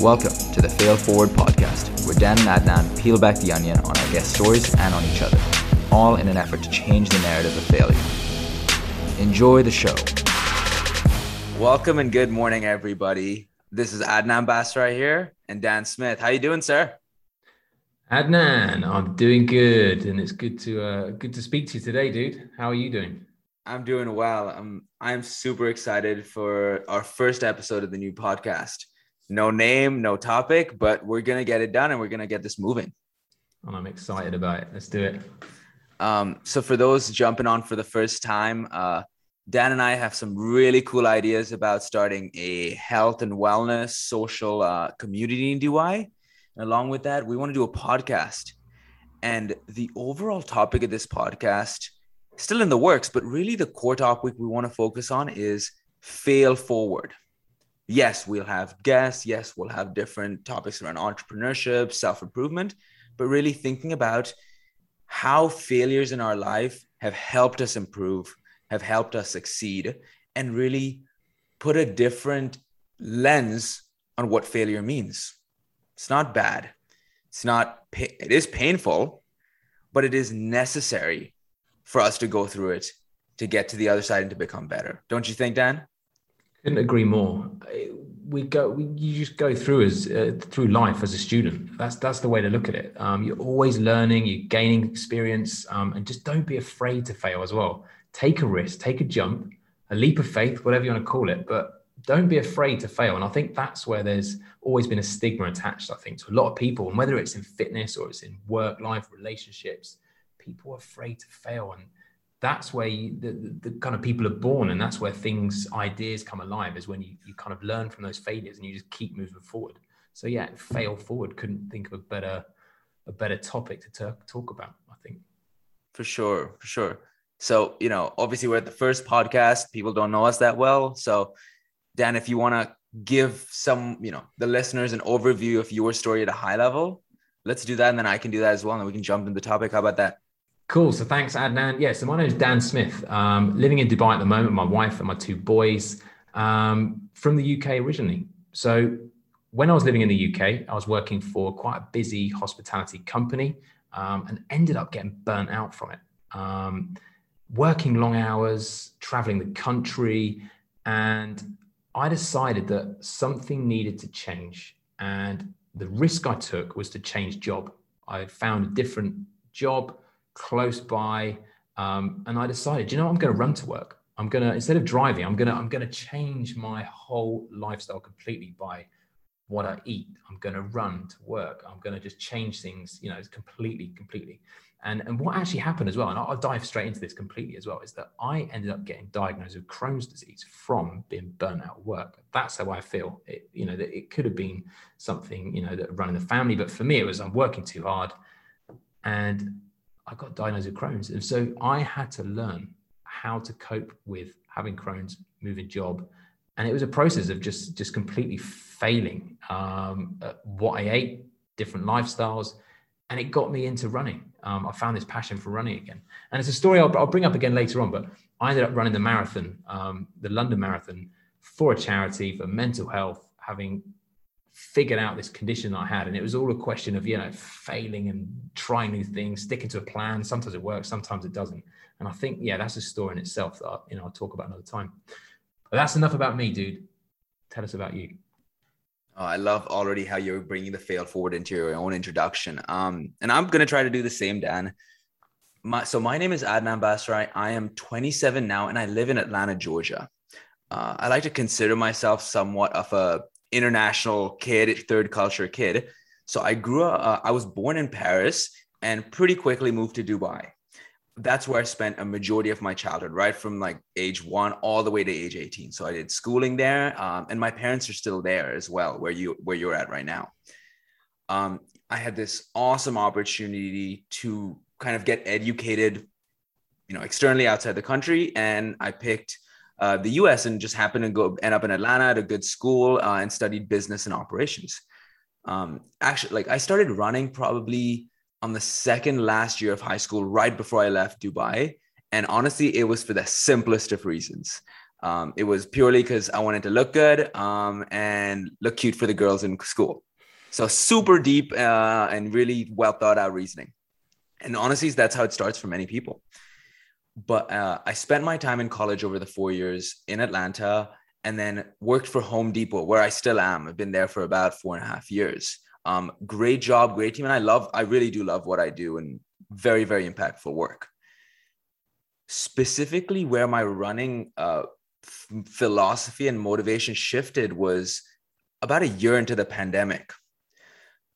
Welcome to the Fail Forward podcast, where Dan and Adnan peel back the onion on our guest stories and on each other, all in an effort to change the narrative of failure. Enjoy the show. Welcome and good morning, everybody. This is Adnan Basrai here and Dan Smith. How you doing, sir? Adnan, I'm doing good, and it's good to uh, good to speak to you today, dude. How are you doing? I'm doing well. I'm I'm super excited for our first episode of the new podcast no name, no topic, but we're gonna get it done and we're gonna get this moving. And I'm excited about it. Let's do it. Um, so for those jumping on for the first time, uh, Dan and I have some really cool ideas about starting a health and wellness social uh, community in Dubai. And along with that, we want to do a podcast. And the overall topic of this podcast, still in the works, but really the core topic we want to focus on is fail forward yes, we'll have guests. Yes, we'll have different topics around entrepreneurship, self improvement, but really thinking about how failures in our life have helped us improve, have helped us succeed, and really put a different lens on what failure means. It's not bad. It's not, it is painful, but it is necessary for us to go through it to get to the other side and to become better. Don't you think, Dan? Couldn't agree more. We go, we, you just go through as uh, through life as a student. That's that's the way to look at it. Um, you're always learning, you're gaining experience, um, and just don't be afraid to fail as well. Take a risk, take a jump, a leap of faith, whatever you want to call it, but don't be afraid to fail. And I think that's where there's always been a stigma attached. I think to a lot of people, and whether it's in fitness or it's in work, life, relationships, people are afraid to fail and that's where you, the, the, the, kind of people are born and that's where things ideas come alive is when you, you kind of learn from those failures and you just keep moving forward. So yeah fail forward couldn't think of a better a better topic to t- talk about i think. For sure for sure. So you know obviously we're at the first podcast. People don't know us that well. So dan if you want to give some you know the listeners an overview of your story at a high level let's do that and then i can do that as well and we can jump into the topic. How about that Cool. So thanks, Adnan. Yeah. So my name is Dan Smith. Um, living in Dubai at the moment. My wife and my two boys um, from the UK originally. So when I was living in the UK, I was working for quite a busy hospitality company um, and ended up getting burnt out from it. Um, working long hours, traveling the country, and I decided that something needed to change. And the risk I took was to change job. I found a different job close by. Um, and I decided, you know, I'm going to run to work. I'm going to, instead of driving, I'm going to, I'm going to change my whole lifestyle completely by what I eat. I'm going to run to work. I'm going to just change things, you know, completely, completely. And, and what actually happened as well, and I'll, dive straight into this completely as well, is that I ended up getting diagnosed with Crohn's disease from being burnt out of work. That's how I feel. It, you know, that it could have been something, you know, that running the family, but for me, it was I'm working too hard. And I got diagnosed with Crohn's. And so I had to learn how to cope with having Crohn's, moving job. And it was a process of just, just completely failing um, what I ate, different lifestyles. And it got me into running. Um, I found this passion for running again. And it's a story I'll, I'll, bring up again later on, but I ended up running the marathon, um, the London Marathon, for a charity for mental health, having figured out this condition I had. And it was all a question of, you know, failing and trying new things, sticking to a plan. Sometimes it works, sometimes it doesn't. And I think, yeah, that's a story in itself that, you know, I'll talk about another time. But that's enough about me, dude. Tell us about you. Oh, I love already how you're bringing the fail forward into your own introduction. Um, and I'm going to try to do the same, Dan. My, so my name is Adnan Basrai. I am 27 now, and I live in Atlanta, Georgia. Uh, I like to consider myself somewhat of a international kid, third culture kid. So I grew up, uh, I was born in Paris and pretty quickly moved to Dubai. That's where I spent a majority of my childhood, right from like age one all the way to age 18. So I did schooling there, um, and my parents are still there as well, where you where you're at right now. Um, I had this awesome opportunity to kind of get educated, you know, externally outside the country, and I picked uh, the US and just happened to go end up in Atlanta at a good school uh, and studied business and operations. Um, actually, like I started running probably on the second last year of high school, right before I left Dubai. And honestly, it was for the simplest of reasons. Um, it was purely because I wanted to look good um, and look cute for the girls in school. So super deep uh, and really well thought out reasoning. And honestly, that's how it starts for many people. But uh, I spent my time in college over the four years in Atlanta and then worked for Home Depot, where I still am. I've been there for about four and a half years. Um, great job, great team. And I love, I really do love what I do and very, very impactful work. Specifically, where my running uh, f- philosophy and motivation shifted was about a year into the pandemic.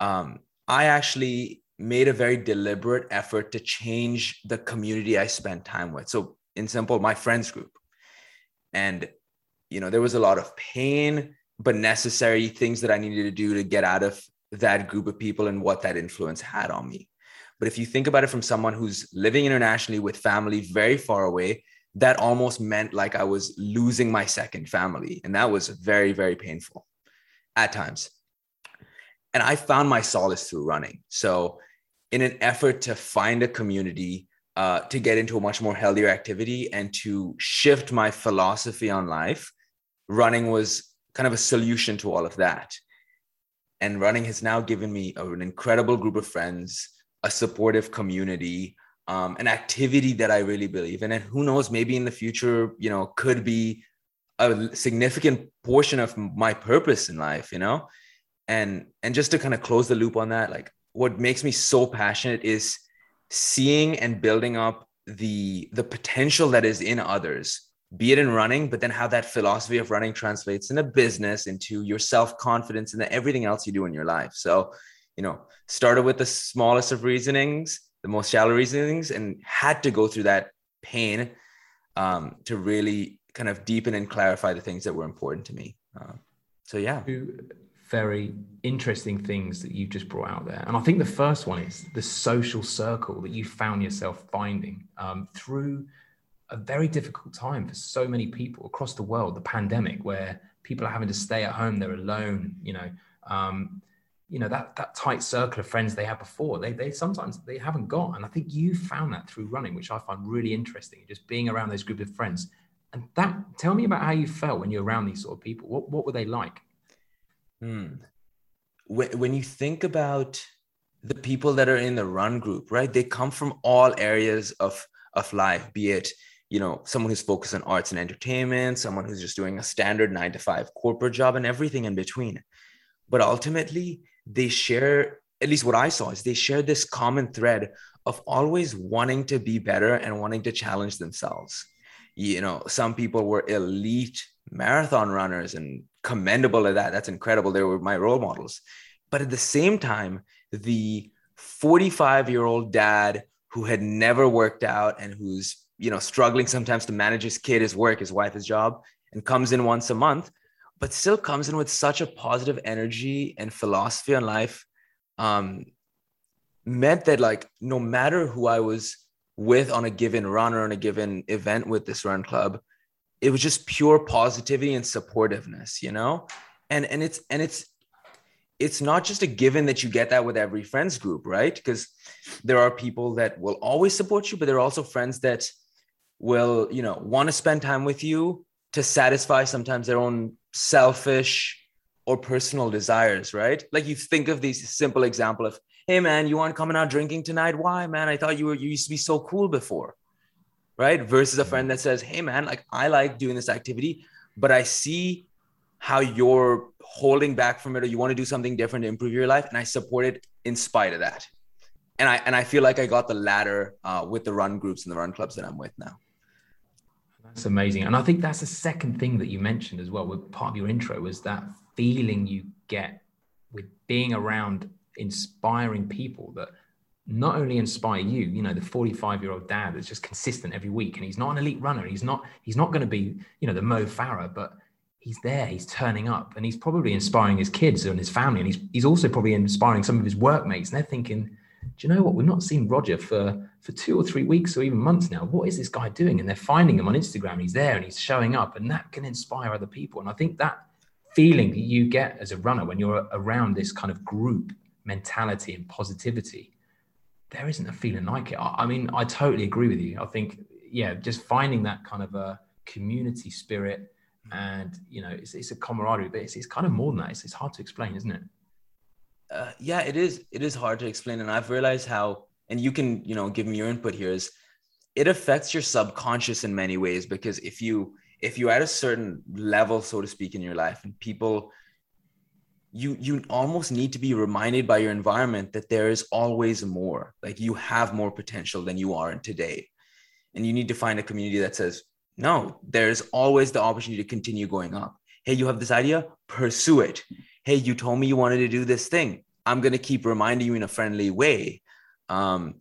Um, I actually made a very deliberate effort to change the community I spent time with. So, in simple, my friends group. And, you know, there was a lot of pain, but necessary things that I needed to do to get out of that group of people and what that influence had on me. But if you think about it from someone who's living internationally with family very far away, that almost meant like I was losing my second family. And that was very, very painful at times. And I found my solace through running. So, in an effort to find a community, uh, to get into a much more healthier activity and to shift my philosophy on life, running was kind of a solution to all of that. And running has now given me an incredible group of friends, a supportive community, um, an activity that I really believe in. And who knows, maybe in the future, you know, could be a significant portion of my purpose in life, you know? And and just to kind of close the loop on that, like what makes me so passionate is seeing and building up the the potential that is in others be it in running but then how that philosophy of running translates into business into your self-confidence and everything else you do in your life so you know started with the smallest of reasonings the most shallow reasonings and had to go through that pain um, to really kind of deepen and clarify the things that were important to me. Uh, so yeah. Very interesting things that you've just brought out there. And I think the first one is the social circle that you found yourself finding um, through a very difficult time for so many people across the world, the pandemic, where people are having to stay at home, they're alone, you know, um, you know that that tight circle of friends they had before they they sometimes they haven't got and i think you found that through running which i find really interesting just being around those group of friends. And that tell me about how you felt when you're around these sort of people. What what were they like hmm. when, when you think about the people that are in the run group right they come from all areas of of life be it you know someone who's focused on arts and entertainment someone who's just doing a standard nine to five corporate job and everything in between but ultimately they share at least what I saw is they share this common thread of always wanting to be better and wanting to challenge themselves. You know, some people were elite marathon runners and commendable at that. That's incredible. They were my role models. But at the same time, the 45 year old dad who had never worked out and who's, you know, struggling sometimes to manage his kid, his work, his wife, his job, and comes in once a month but still comes in with such a positive energy and philosophy on life um, meant that like no matter who I was with on a given run or on a given event with this run club, it was just pure positivity and supportiveness, you know? And and it's and it's it's not just a given that you get that with every friends group, right? Because there are people that will always support you, but there are also friends that will, you know, want to spend time with you to satisfy sometimes their own selfish or personal desires, right? Like you think of these simple example of, hey man, you aren't coming out drinking tonight? Why, man? I thought you were you used to be so cool before. Right? Versus a friend that says, hey man, like I like doing this activity, but I see how you're holding back from it or you want to do something different to improve your life. And I support it in spite of that. And I and I feel like I got the latter uh, with the run groups and the run clubs that I'm with now. That's amazing. And I think that's the second thing that you mentioned as well with part of your intro was that feeling you get with being around inspiring people that not only inspire you, you know, the 45 year old dad that's just consistent every week and he's not an elite runner. He's not, he's not going to be, you know, the Mo Farah, but he's there, he's turning up and he's probably inspiring his kids and his family. And he's, he's also probably inspiring some of his workmates. And they're thinking, do you know what? We've not seen Roger for for two or three weeks or even months now. What is this guy doing? And they're finding him on Instagram. He's there and he's showing up, and that can inspire other people. And I think that feeling that you get as a runner when you're around this kind of group mentality and positivity, there isn't a feeling like it. I, I mean, I totally agree with you. I think, yeah, just finding that kind of a community spirit and you know it's, it's a camaraderie but it's, it's kind of more than that it's, it's hard to explain isn't it uh, yeah it is it is hard to explain and i've realized how and you can you know give me your input here is it affects your subconscious in many ways because if you if you're at a certain level so to speak in your life and people you you almost need to be reminded by your environment that there is always more. Like you have more potential than you are in today. And you need to find a community that says no there's always the opportunity to continue going up. Hey you have this idea? Pursue it. Hey you told me you wanted to do this thing. I'm going to keep reminding you in a friendly way. Um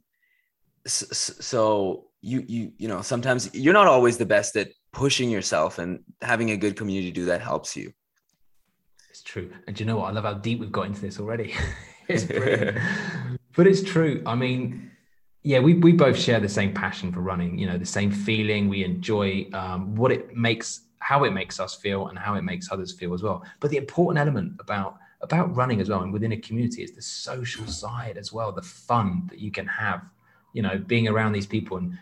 so, you you you know sometimes you're not always the best at pushing yourself and having a good community to do that helps you it's true. And you know what? I love how deep we've got into this already. it's brilliant. but it's true. I mean, yeah, we, we both share the same passion for running, you know, the same feeling. We enjoy um, what it makes, how it makes us feel and how it makes others feel as well. But the important element about about running as well and within a community is the social side as well, the fun that you can have, you know, being around these people and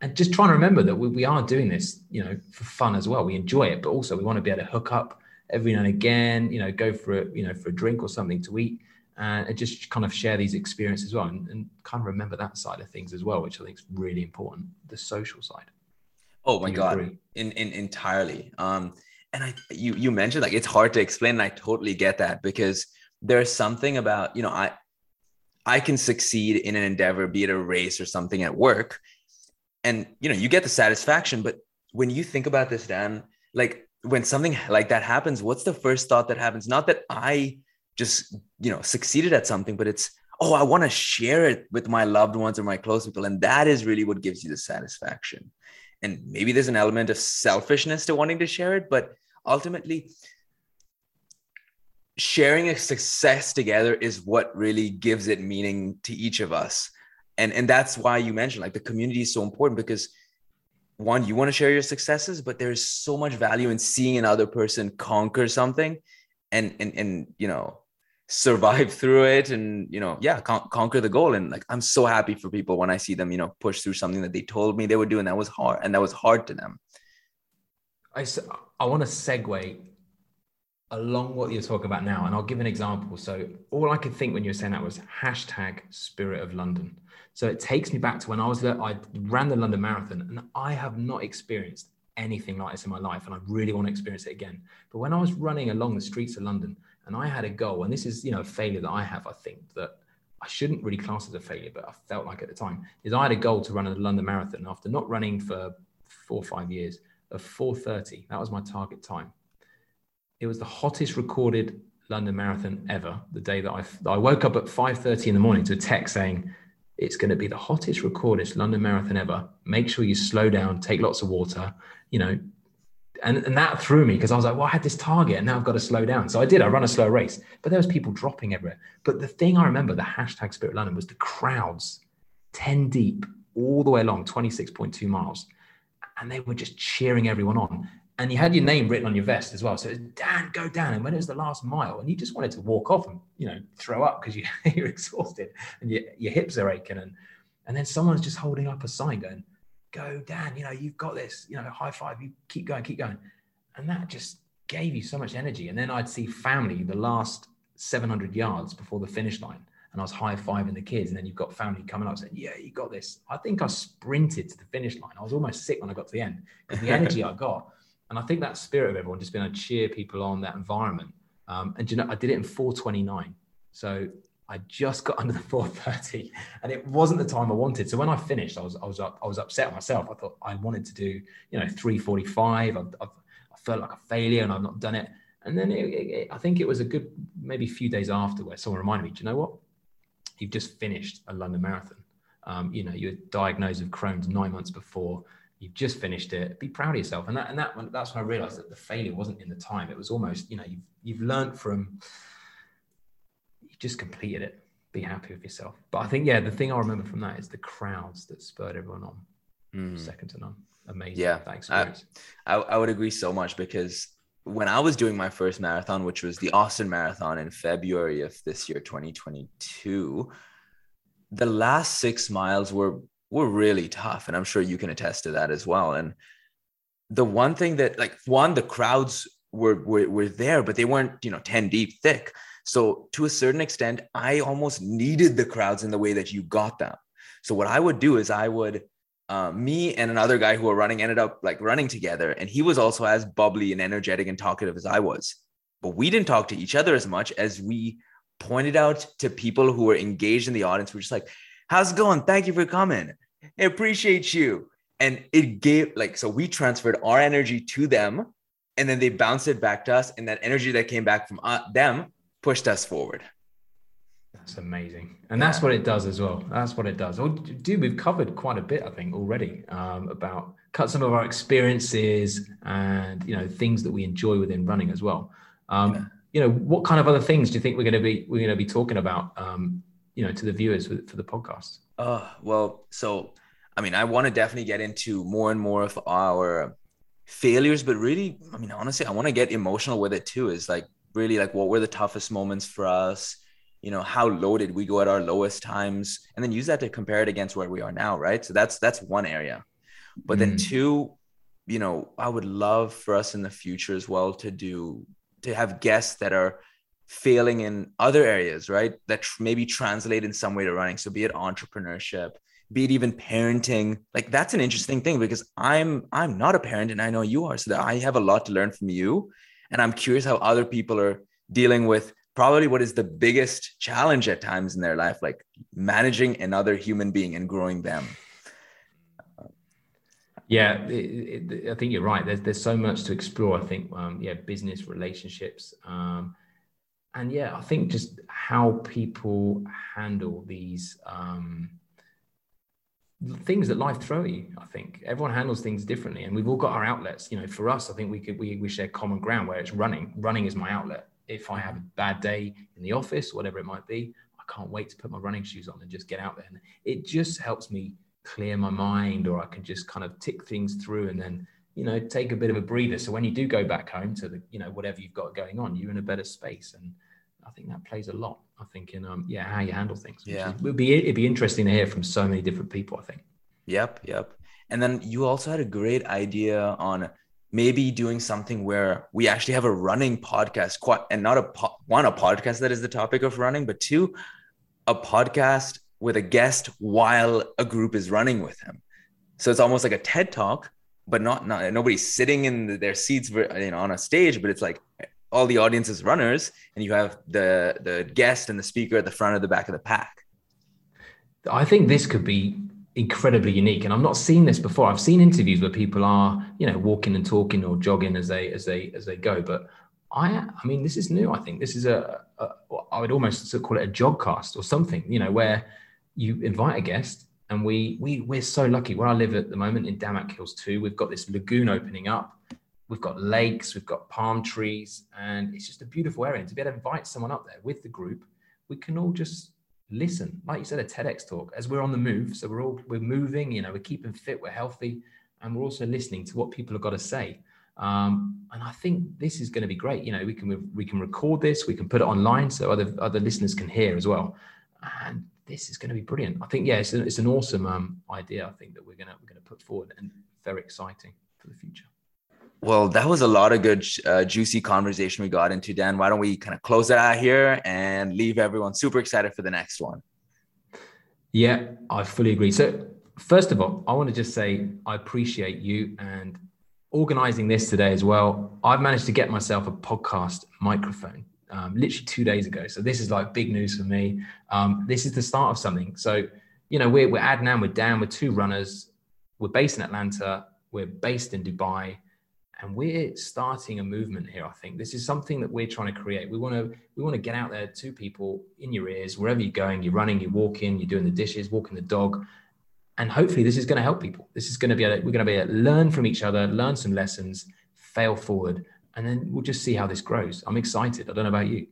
and just trying to remember that we, we are doing this, you know, for fun as well. We enjoy it, but also we want to be able to hook up every now and again, you know, go for a, you know, for a drink or something to eat and just kind of share these experiences as well and, and, kind of remember that side of things as well, which I think is really important, the social side. Oh my God, in, in entirely. Um, and I, you, you mentioned like, it's hard to explain. And I totally get that because there's something about, you know, I, I can succeed in an endeavor, be it a race or something at work. And, you know, you get the satisfaction, but when you think about this, Dan, like when something like that happens, what's the first thought that happens? Not that I just, you know, succeeded at something, but it's, oh, I want to share it with my loved ones or my close people. And that is really what gives you the satisfaction. And maybe there's an element of selfishness to wanting to share it, but ultimately, sharing a success together is what really gives it meaning to each of us. And, and that's why you mentioned like the community is so important because one you want to share your successes but there's so much value in seeing another person conquer something and and and you know survive through it and you know yeah con- conquer the goal. And like i'm so happy for people when i see them you know push through something that they told me they would do and that was hard and that was hard to them. I i want to segue along what you're talking about now and i'll give an example. So all i could think when you were saying that was hashtag spirit of london so it takes me back to when I was there. I ran the London Marathon, and I have not experienced anything like this in my life, and I really want to experience it again. But when I was running along the streets of London, and I had a goal, and this is you know a failure that I have, I think that I shouldn't really class as a failure, but I felt like at the time is I had a goal to run a London Marathon after not running for four or five years of 4:30. That was my target time. It was the hottest recorded London Marathon ever. The day that I, I woke up at 5:30 in the morning to a text saying it's going to be the hottest recorded London Marathon ever. Make sure you slow down, take lots of water, you know. And, and that threw me because I was like, well, I had this target and now I've got to slow down. So I did, I run a slow race, but there was people dropping everywhere. But the thing I remember, the hashtag Spirit London was the crowds 10 deep all the way along 26.2 miles. And they were just cheering everyone on and you had your name written on your vest as well. So was, Dan, go down. And when it was the last mile, and you just wanted to walk off and you know throw up because you, you're exhausted and your, your hips are aching, and and then someone's just holding up a sign going, "Go, Dan. You know you've got this. You know, high five. You keep going, keep going." And that just gave you so much energy. And then I'd see family the last 700 yards before the finish line. And I was high fiving the kids, and then you've got family coming up saying, "Yeah, you got this." I think I sprinted to the finish line. I was almost sick when I got to the end because the energy I got and I think that spirit of everyone just being able to cheer people on that environment. Um, and you know, I did it in 429. So I just got under the 430 and it wasn't the time I wanted. So when I finished, I was, I was, up, I was upset myself. I thought I wanted to do, you know, 345. I, I, I felt like a failure and I've not done it. And then it, it, I think it was a good, maybe a few days after where someone reminded me, do you know what? You've just finished a London marathon. Um, you know, you were diagnosed with Crohn's nine months before you've just finished it be proud of yourself. And that and that that's when i realized that the failure wasn't in the time. It was almost you know you've you've learned from you just completed it. Be happy with yourself. But i think yeah the thing i remember from that is the crowds that spurred everyone on. Mm. second to none. Amazing. Yeah. Thanks I, I, I would agree so much because when i was doing my first marathon which was the austin marathon in february of this year 2022 the last six miles were were really tough and i'm sure you can attest to that as well. And the one thing that like one the crowds were, were were there but they weren't you know 10 deep thick. So to a certain extent i almost needed the crowds in the way that you got them. So what i would do is i would uh, me and another guy who were running ended up like running together and he was also as bubbly and energetic and talkative as i was. But we didn't talk to each other as much as we pointed out to people who were engaged in the audience. We're just like how's it going? Thank you for coming. I appreciate you. And it gave like so we transferred our energy to them and then they bounced it back to us and that energy that came back from uh, them pushed us forward. That's amazing. And that's what it does as well. That's what it does. Well, dude we've covered quite a bit i think already um, about cut some of our experiences and you know things that we enjoy within running as well. Um, yeah. you know what kind of other things do you think we're going to be we're going to be talking about um, you know to the viewers for, for the podcast uh well so I mean, I want to definitely get into more and more of our failures, but really, I mean, honestly, I want to get emotional with it too. Is like really like what were the toughest moments for us? You know, how low did we go at our lowest times? And then use that to compare it against where we are now, right? So that's that's one area. But mm. then two, you know, I would love for us in the future as well to do to have guests that are failing in other areas, right? That tr- maybe translate in some way to running. So be it entrepreneurship, be it even parenting like that's an interesting thing because i'm i'm not a parent and i know you are so that i have a lot to learn from you and i'm curious how other people are dealing with probably what is the biggest challenge at times in their life like managing another human being and growing them yeah it, it, i think you're right there's there's so much to explore i think um, yeah business relationships um, and yeah i think just how people handle these um, things that life throw you i think. Everyone handles things differently and we've all got our outlets. You know for us i think we could we, we share common ground where it's running. Running is my outlet. If i have a bad day in the office whatever it might be i can't wait to put my running shoes on and just get out there. And it just helps me clear my mind or i can just kind of tick things through and then you know take a bit of a breather. So when you do go back home to the you know whatever you've got going on you're in a better space. And i think that plays a lot I think in um yeah how you handle things. Yeah, it would be it'd be interesting to hear from so many different people. I think. Yep, yep. And then you also had a great idea on maybe doing something where we actually have a running podcast, quite and not a po- one a podcast that is the topic of running, but two a podcast with a guest while a group is running with him. So it's almost like a TED talk, but not not nobody's sitting in their seats, you know, on a stage, but it's like all the audience is runners and you have the the guest and the speaker at the front or the back of the pack. I think this could be incredibly unique and i'm not seen this before. I've seen interviews where people are you know walking and talking or jogging as they as they as they go but i i mean this is new i think. This is a, a I would almost call it a jogcast or something you know where you invite a guest and we we we're so lucky. Where i live at the moment in Damac Hills 2 we've got this lagoon opening up We've got lakes, we've got palm trees, and it's just a beautiful area. And to be able to invite someone up there with the group, we can all just listen. Like you said, a TEDx talk as we're on the move. So we're all we're moving, you know, we're keeping fit, we're healthy, and we're also listening to what people have got to say. Um, and I think this is going to be great. You know, we can we can record this, we can put it online so other other listeners can hear as well. And this is going to be brilliant. I think yeah, it's, a, it's an awesome um, idea. I think that we're gonna we're gonna put forward and very exciting for the future. Well, that was a lot of good, uh, juicy conversation we got into, Dan. Why don't we kind of close it out here and leave everyone super excited for the next one? Yeah, I fully agree. So, first of all, I want to just say I appreciate you and organizing this today as well. I've managed to get myself a podcast microphone um, literally two days ago. So, this is like big news for me. Um, this is the start of something. So, you know, we're, we're Adnan, we're Dan, we're two runners. We're based in Atlanta, we're based in Dubai and we're starting a movement here i think. This is something that we're trying to create. We want to we want to get out there to people in your ears wherever you're going you're running you're walking you're doing the dishes walking the dog. And hopefully this is going to help people. This is going to be we're going to be learn from each other learn some lessons fail forward. And then we'll just see how this grows. I'm excited. I don't know about you.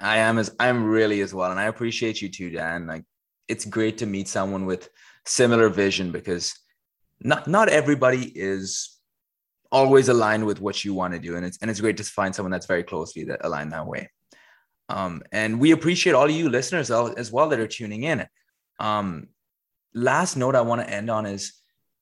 I am as i'm really as well. And i appreciate you too dan. Like it's great to meet someone with similar vision because not not everybody is always aligned with what you want to do. And it's and it's great to find someone that's very closely that aligned that way. Um, and we appreciate all of you listeners as well that are tuning in. Um, last note I want to end on is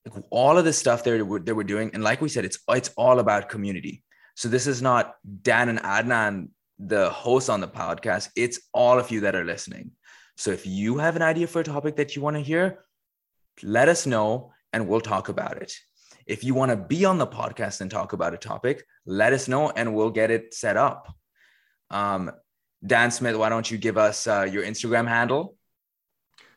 like all of the stuff that we're, that we're doing, and like we said, it's it's all about community. So this is not Dan and Adnan, the hosts on the podcast. It's all of you that are listening. So if you have an idea for a topic that you want to hear, let us know and we'll talk about it. If you want to be on the podcast and talk about a topic, let us know and we'll get it set up. Um, Dan Smith, why don't you give us uh, your Instagram handle?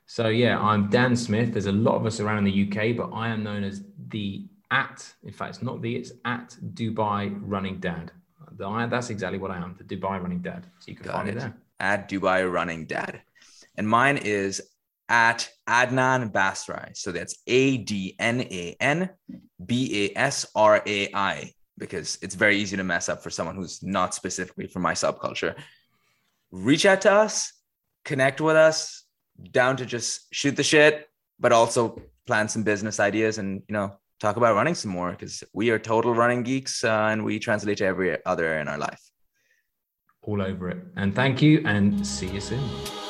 So yeah, I'm Dan Smith. There's a lot of us around the UK, but I am known as the at. In fact, it's not the. It's at Dubai Running Dad. That's exactly what I am, the Dubai Running Dad. So you can Got find it. there. At Dubai Running Dad, and mine is at Adnan Basrai. So that's A D N A N B A S R A I because it's very easy to mess up for someone who's not specifically from my subculture. Reach out to us, connect with us, down to just shoot the shit, but also plan some business ideas and you know talk about running some more because we are total running geeks uh, and we translate to every other area in our life. All over it. And thank you and see you soon.